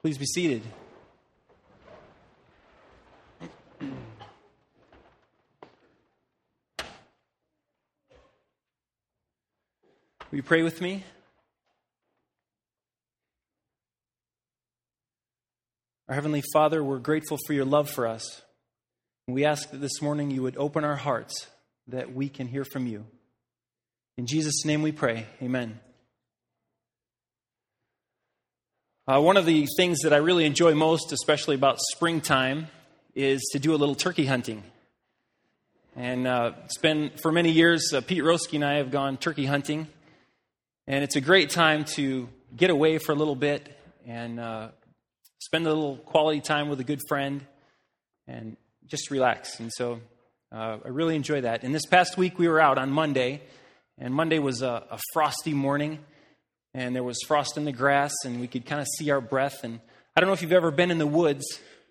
Please be seated. Will you pray with me? Our Heavenly Father, we're grateful for your love for us. We ask that this morning you would open our hearts that we can hear from you. In Jesus' name we pray. Amen. Uh, one of the things that I really enjoy most, especially about springtime, is to do a little turkey hunting. And uh, it's been for many years, uh, Pete Roski and I have gone turkey hunting. And it's a great time to get away for a little bit and uh, spend a little quality time with a good friend and just relax. And so uh, I really enjoy that. And this past week, we were out on Monday, and Monday was a, a frosty morning and there was frost in the grass, and we could kind of see our breath. And I don't know if you've ever been in the woods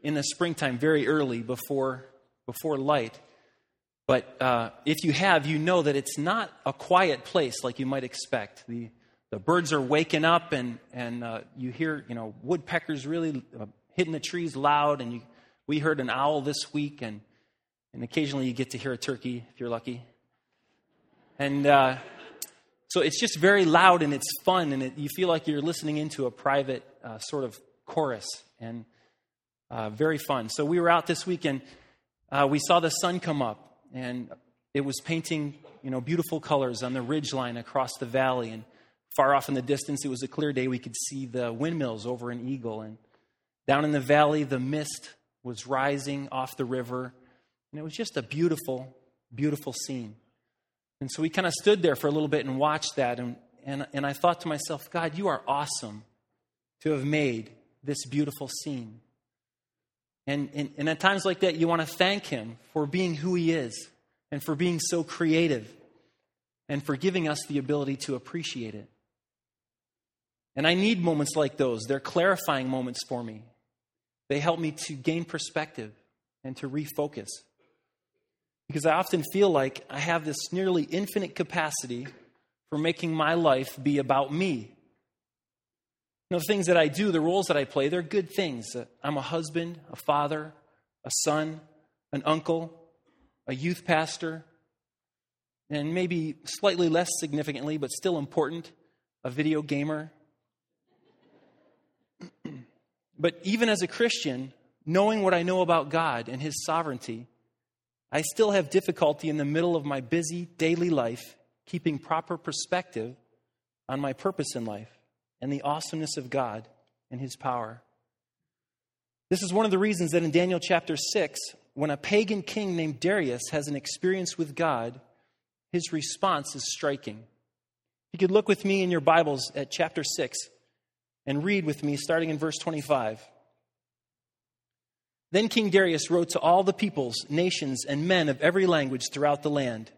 in the springtime very early before, before light. But uh, if you have, you know that it's not a quiet place like you might expect. The, the birds are waking up, and, and uh, you hear you know, woodpeckers really uh, hitting the trees loud. And you, we heard an owl this week, and, and occasionally you get to hear a turkey if you're lucky. And uh, so it's just very loud and it's fun, and it, you feel like you're listening into a private uh, sort of chorus, and uh, very fun. So we were out this weekend. Uh, we saw the sun come up, and it was painting, you know, beautiful colors on the ridge line across the valley. And far off in the distance, it was a clear day. We could see the windmills over in Eagle, and down in the valley, the mist was rising off the river, and it was just a beautiful, beautiful scene. And so we kind of stood there for a little bit and watched that. And, and, and I thought to myself, God, you are awesome to have made this beautiful scene. And, and, and at times like that, you want to thank Him for being who He is and for being so creative and for giving us the ability to appreciate it. And I need moments like those. They're clarifying moments for me. They help me to gain perspective and to refocus because I often feel like I have this nearly infinite capacity for making my life be about me. You know, the things that I do, the roles that I play, they're good things. Uh, I'm a husband, a father, a son, an uncle, a youth pastor, and maybe slightly less significantly, but still important, a video gamer. but even as a Christian, knowing what I know about God and His sovereignty, I still have difficulty in the middle of my busy daily life keeping proper perspective on my purpose in life and the awesomeness of God and His power. This is one of the reasons that in Daniel chapter 6, when a pagan king named Darius has an experience with God, his response is striking. You could look with me in your Bibles at chapter 6 and read with me starting in verse 25. Then King Darius wrote to all the peoples, nations, and men of every language throughout the land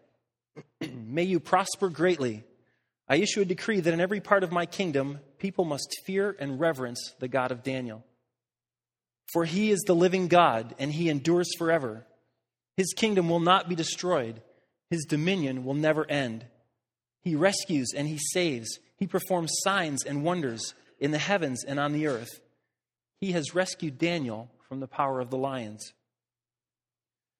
May you prosper greatly. I issue a decree that in every part of my kingdom, people must fear and reverence the God of Daniel. For he is the living God, and he endures forever. His kingdom will not be destroyed, his dominion will never end. He rescues and he saves, he performs signs and wonders in the heavens and on the earth. He has rescued Daniel from the power of the lions.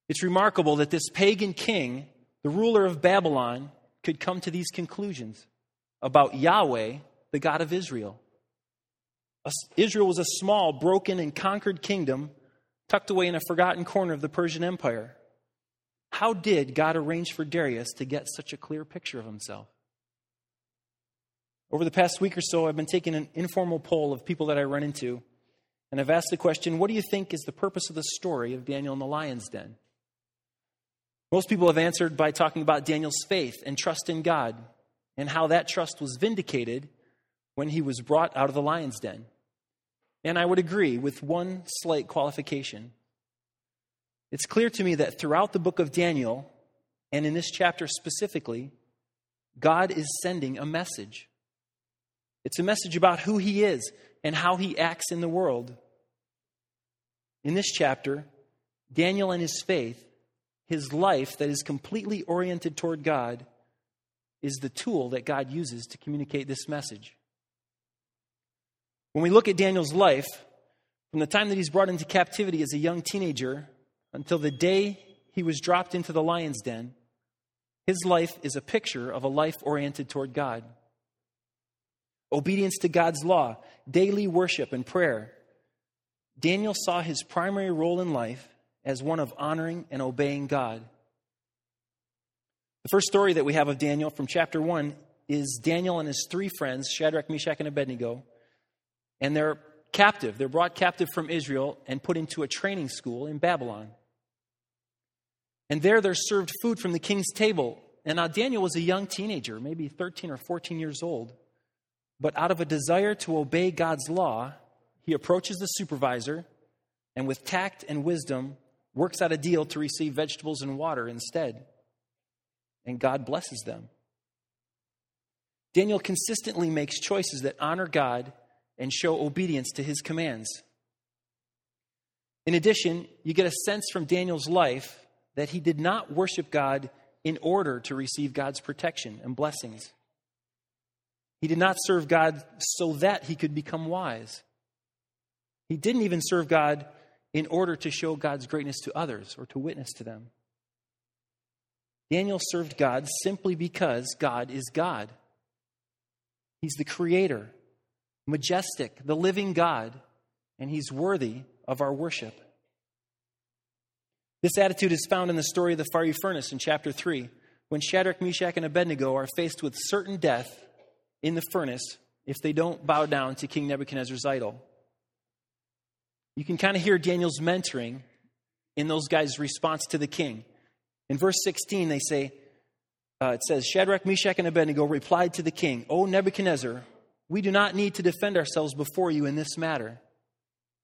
It's remarkable that this pagan king, the ruler of Babylon, could come to these conclusions about Yahweh, the God of Israel. Israel was a small, broken, and conquered kingdom tucked away in a forgotten corner of the Persian Empire. How did God arrange for Darius to get such a clear picture of himself? Over the past week or so, I've been taking an informal poll of people that I run into and I've asked the question what do you think is the purpose of the story of Daniel in the lion's den? Most people have answered by talking about Daniel's faith and trust in God and how that trust was vindicated when he was brought out of the lion's den. And I would agree with one slight qualification. It's clear to me that throughout the book of Daniel, and in this chapter specifically, God is sending a message. It's a message about who he is and how he acts in the world. In this chapter, Daniel and his faith, his life that is completely oriented toward God, is the tool that God uses to communicate this message. When we look at Daniel's life, From the time that he's brought into captivity as a young teenager until the day he was dropped into the lion's den, his life is a picture of a life oriented toward God. Obedience to God's law, daily worship, and prayer. Daniel saw his primary role in life as one of honoring and obeying God. The first story that we have of Daniel from chapter 1 is Daniel and his three friends, Shadrach, Meshach, and Abednego, and they're captive. They're brought captive from Israel and put into a training school in Babylon. And there they're served food from the king's table. And now Daniel was a young teenager, maybe 13 or 14 years old. But out of a desire to obey God's law, he approaches the supervisor and with tact and wisdom works out a deal to receive vegetables and water instead. And God blesses them. Daniel consistently makes choices that honor God and show obedience to his commands. In addition, you get a sense from Daniel's life that he did not worship God in order to receive God's protection and blessings. He did not serve God so that he could become wise. He didn't even serve God in order to show God's greatness to others or to witness to them. Daniel served God simply because God is God. He's the creator, majestic, the living God, and he's worthy of our worship. This attitude is found in the story of the fiery furnace in chapter 3, when Shadrach, Meshach, and Abednego are faced with certain death in the furnace if they don't bow down to King Nebuchadnezzar's idol. You can kind of hear Daniel's mentoring in those guys' response to the king. In verse 16, they say, uh, it says, Shadrach, Meshach, and Abednego replied to the king, O Nebuchadnezzar, we do not need to defend ourselves before you in this matter.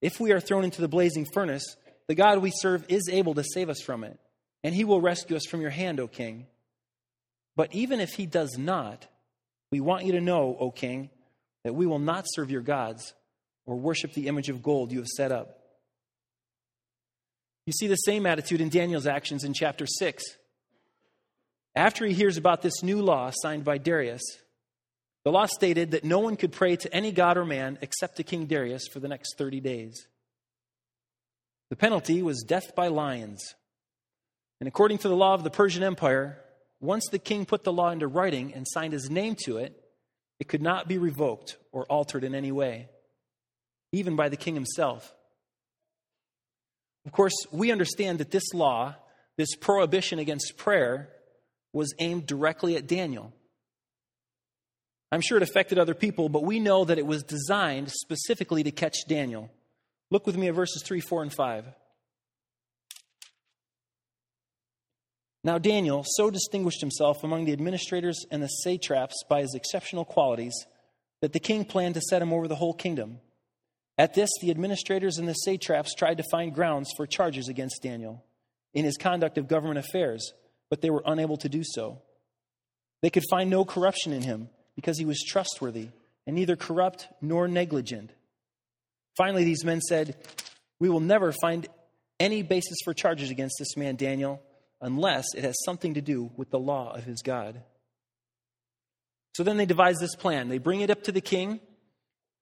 If we are thrown into the blazing furnace, the God we serve is able to save us from it, and he will rescue us from your hand, O king. But even if he does not, we want you to know, O king, that we will not serve your gods or worship the image of gold you have set up. You see the same attitude in Daniel's actions in chapter 6. After he hears about this new law signed by Darius, the law stated that no one could pray to any god or man except to King Darius for the next 30 days. The penalty was death by lions. And according to the law of the Persian Empire, once the king put the law into writing and signed his name to it, it could not be revoked or altered in any way, even by the king himself. Of course, we understand that this law, this prohibition against prayer, was aimed directly at Daniel. I'm sure it affected other people, but we know that it was designed specifically to catch Daniel. Look with me at verses 3, 4, and 5. Now, Daniel so distinguished himself among the administrators and the satraps by his exceptional qualities that the king planned to set him over the whole kingdom. At this, the administrators and the satraps tried to find grounds for charges against Daniel in his conduct of government affairs, but they were unable to do so. They could find no corruption in him because he was trustworthy and neither corrupt nor negligent. Finally, these men said, We will never find any basis for charges against this man, Daniel unless it has something to do with the law of his God. So then they devise this plan. They bring it up to the king,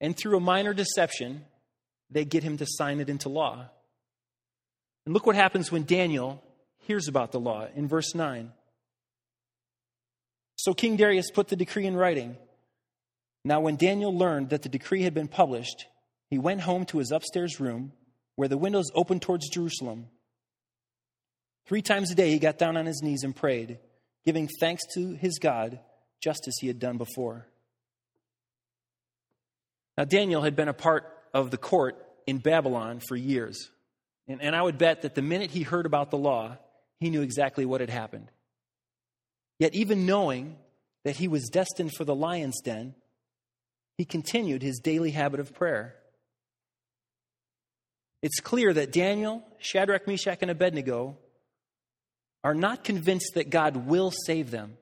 and through a minor deception, they get him to sign it into law. And look what happens when Daniel hears about the law in verse 9. So King Darius put the decree in writing. Now, when Daniel learned that the decree had been published, he went home to his upstairs room, where the windows opened towards Jerusalem. Three times a day he got down on his knees and prayed, giving thanks to his God, just as he had done before. Now, Daniel had been a part of the court in Babylon for years. And, and I would bet that the minute he heard about the law, he knew exactly what had happened. Yet, even knowing that he was destined for the lion's den, he continued his daily habit of prayer. It's clear that Daniel, Shadrach, Meshach, and Abednego are not convinced that God will save them,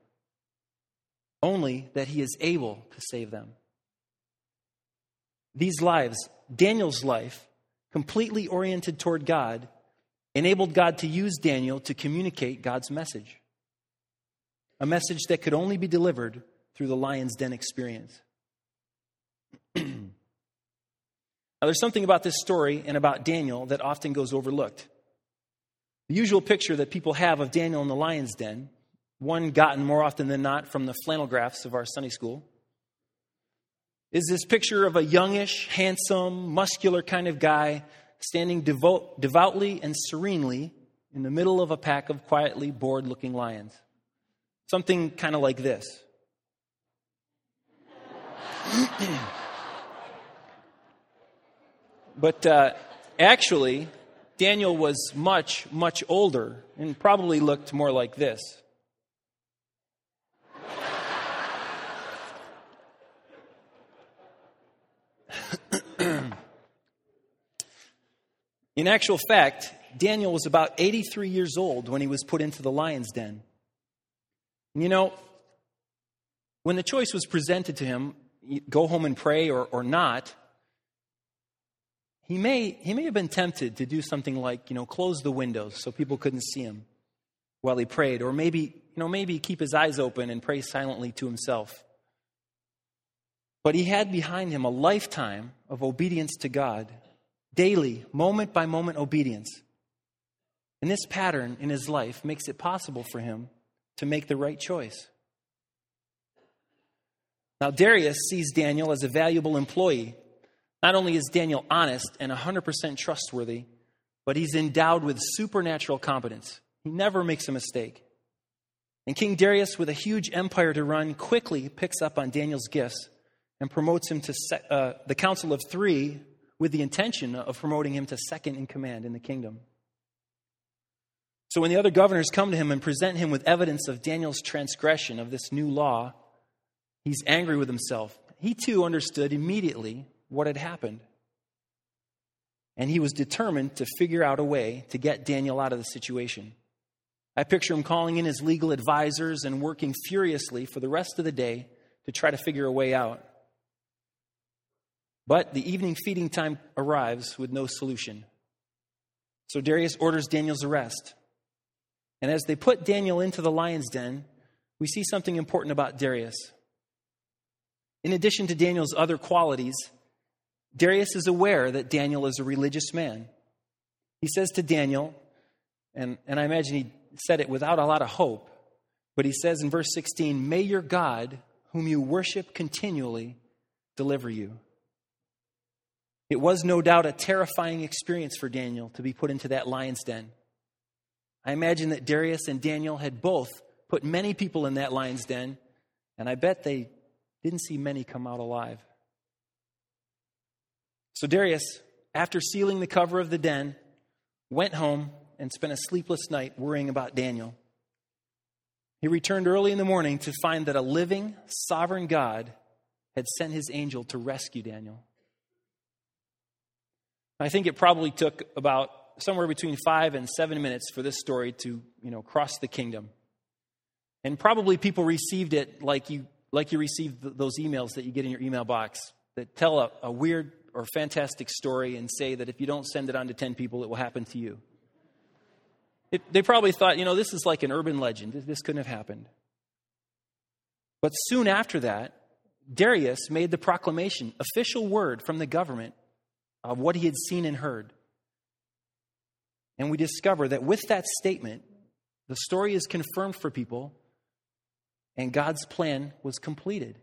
only that he is able to save them. These lives, Daniel's life, completely oriented toward God, enabled God to use Daniel to communicate God's message. A message that could only be delivered through the lion's den experience. Now, there's something about this story and about Daniel that often goes overlooked. The usual picture that people have of Daniel in the lion's den, one gotten more often than not from the flannel graphs of our Sunday school, is this picture of a youngish, handsome, muscular kind of guy standing devout, devoutly and serenely in the middle of a pack of quietly bored looking lions. Something kind of like this. but uh, actually, Daniel was much, much older and probably looked more like this. In actual fact, Daniel was about 83 years old when he was put into the lion's den. You know, when the choice was presented to him, go home and pray or, or not, he may, he may have been tempted to do something like, you know, close the windows so people couldn't see him while he prayed, or maybe, you know, maybe keep his eyes open and pray silently to himself. But he had behind him a lifetime of obedience to God, daily, moment by moment obedience. And this pattern in his life makes it possible for him to make the right choice. Now, Darius sees Daniel as a valuable employee. Not only is Daniel honest and 100% trustworthy, but he's endowed with supernatural competence. He never makes a mistake. And King Darius, with a huge empire to run, quickly picks up on Daniel's gifts and promotes him to uh, the Council of Three with the intention of promoting him to second in command in the kingdom. So when the other governors come to him and present him with evidence of Daniel's transgression of this new law, he's angry with himself. He too understood immediately what had happened. And he was determined to figure out a way to get Daniel out of the situation. I picture him calling in his legal advisors and working furiously for the rest of the day to try to figure a way out. But the evening feeding time arrives with no solution. So Darius orders Daniel's arrest. And as they put Daniel into the lion's den, we see something important about Darius. In addition to Daniel's other qualities, Darius is aware that Daniel is a religious man. He says to Daniel, and, and I imagine he said it without a lot of hope, but he says in verse 16, May your God, whom you worship continually, deliver you. It was no doubt a terrifying experience for Daniel to be put into that lion's den. I imagine that Darius and Daniel had both put many people in that lion's den, and I bet they didn't see many come out alive. So Darius, after sealing the cover of the den, went home and spent a sleepless night worrying about Daniel. He returned early in the morning to find that a living, sovereign God had sent his angel to rescue Daniel. I think it probably took about somewhere between five and seven minutes for this story to, you know, cross the kingdom. And probably people received it like you, like you received those emails that you get in your email box that tell a, a weird or fantastic story and say that if you don't send it on to 10 people, it will happen to you. It, they probably thought, you know, this is like an urban legend. This couldn't have happened. But soon after that, Darius made the proclamation, official word from the government, of what he had seen and heard. And we discover that with that statement, the story is confirmed for people, and God's plan was completed.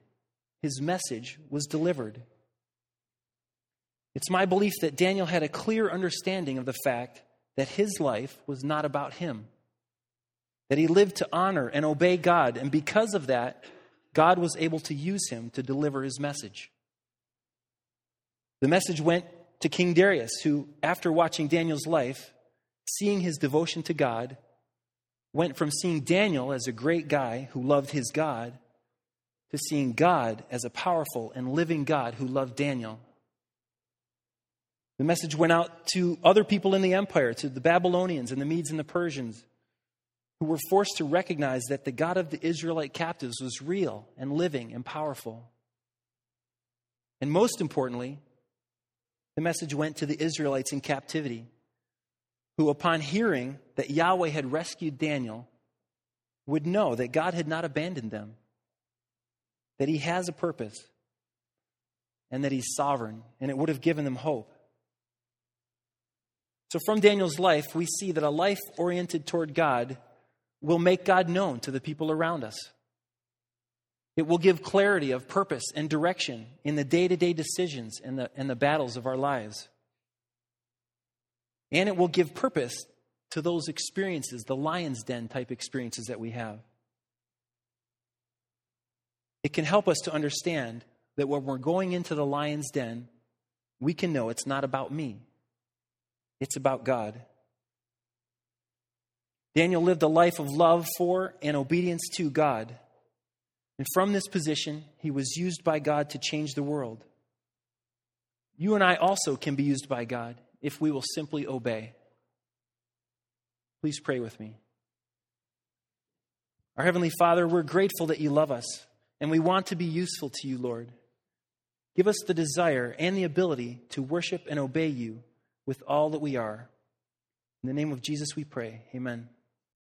His message was delivered. It's my belief that Daniel had a clear understanding of the fact that his life was not about him, that he lived to honor and obey God, and because of that, God was able to use him to deliver his message. The message went to King Darius, who, after watching Daniel's life, seeing his devotion to God, went from seeing Daniel as a great guy who loved his God to seeing God as a powerful and living God who loved Daniel. The message went out to other people in the empire, to the Babylonians and the Medes and the Persians, who were forced to recognize that the God of the Israelite captives was real and living and powerful. And most importantly, the message went to the Israelites in captivity who, upon hearing that Yahweh had rescued Daniel, would know that God had not abandoned them, that he has a purpose. and that He's sovereign, and it would have given them hope. So, from Daniel's life, we see that a life oriented toward God will make God known to the people around us. It will give clarity of purpose and direction in the day to day decisions and the, and the battles of our lives. And it will give purpose to those experiences, the lion's den type experiences that we have. It can help us to understand that when we're going into the lion's den, we can know it's not about me, it's about God. Daniel lived a life of love for and obedience to God. And from this position, he was used by God to change the world. You and I also can be used by God if we will simply obey. Please pray with me. Our Heavenly Father, we're grateful that you love us, and we want to be useful to you, Lord. Give us the desire and the ability to worship and obey you with all that we are. In the name of Jesus we pray. Amen.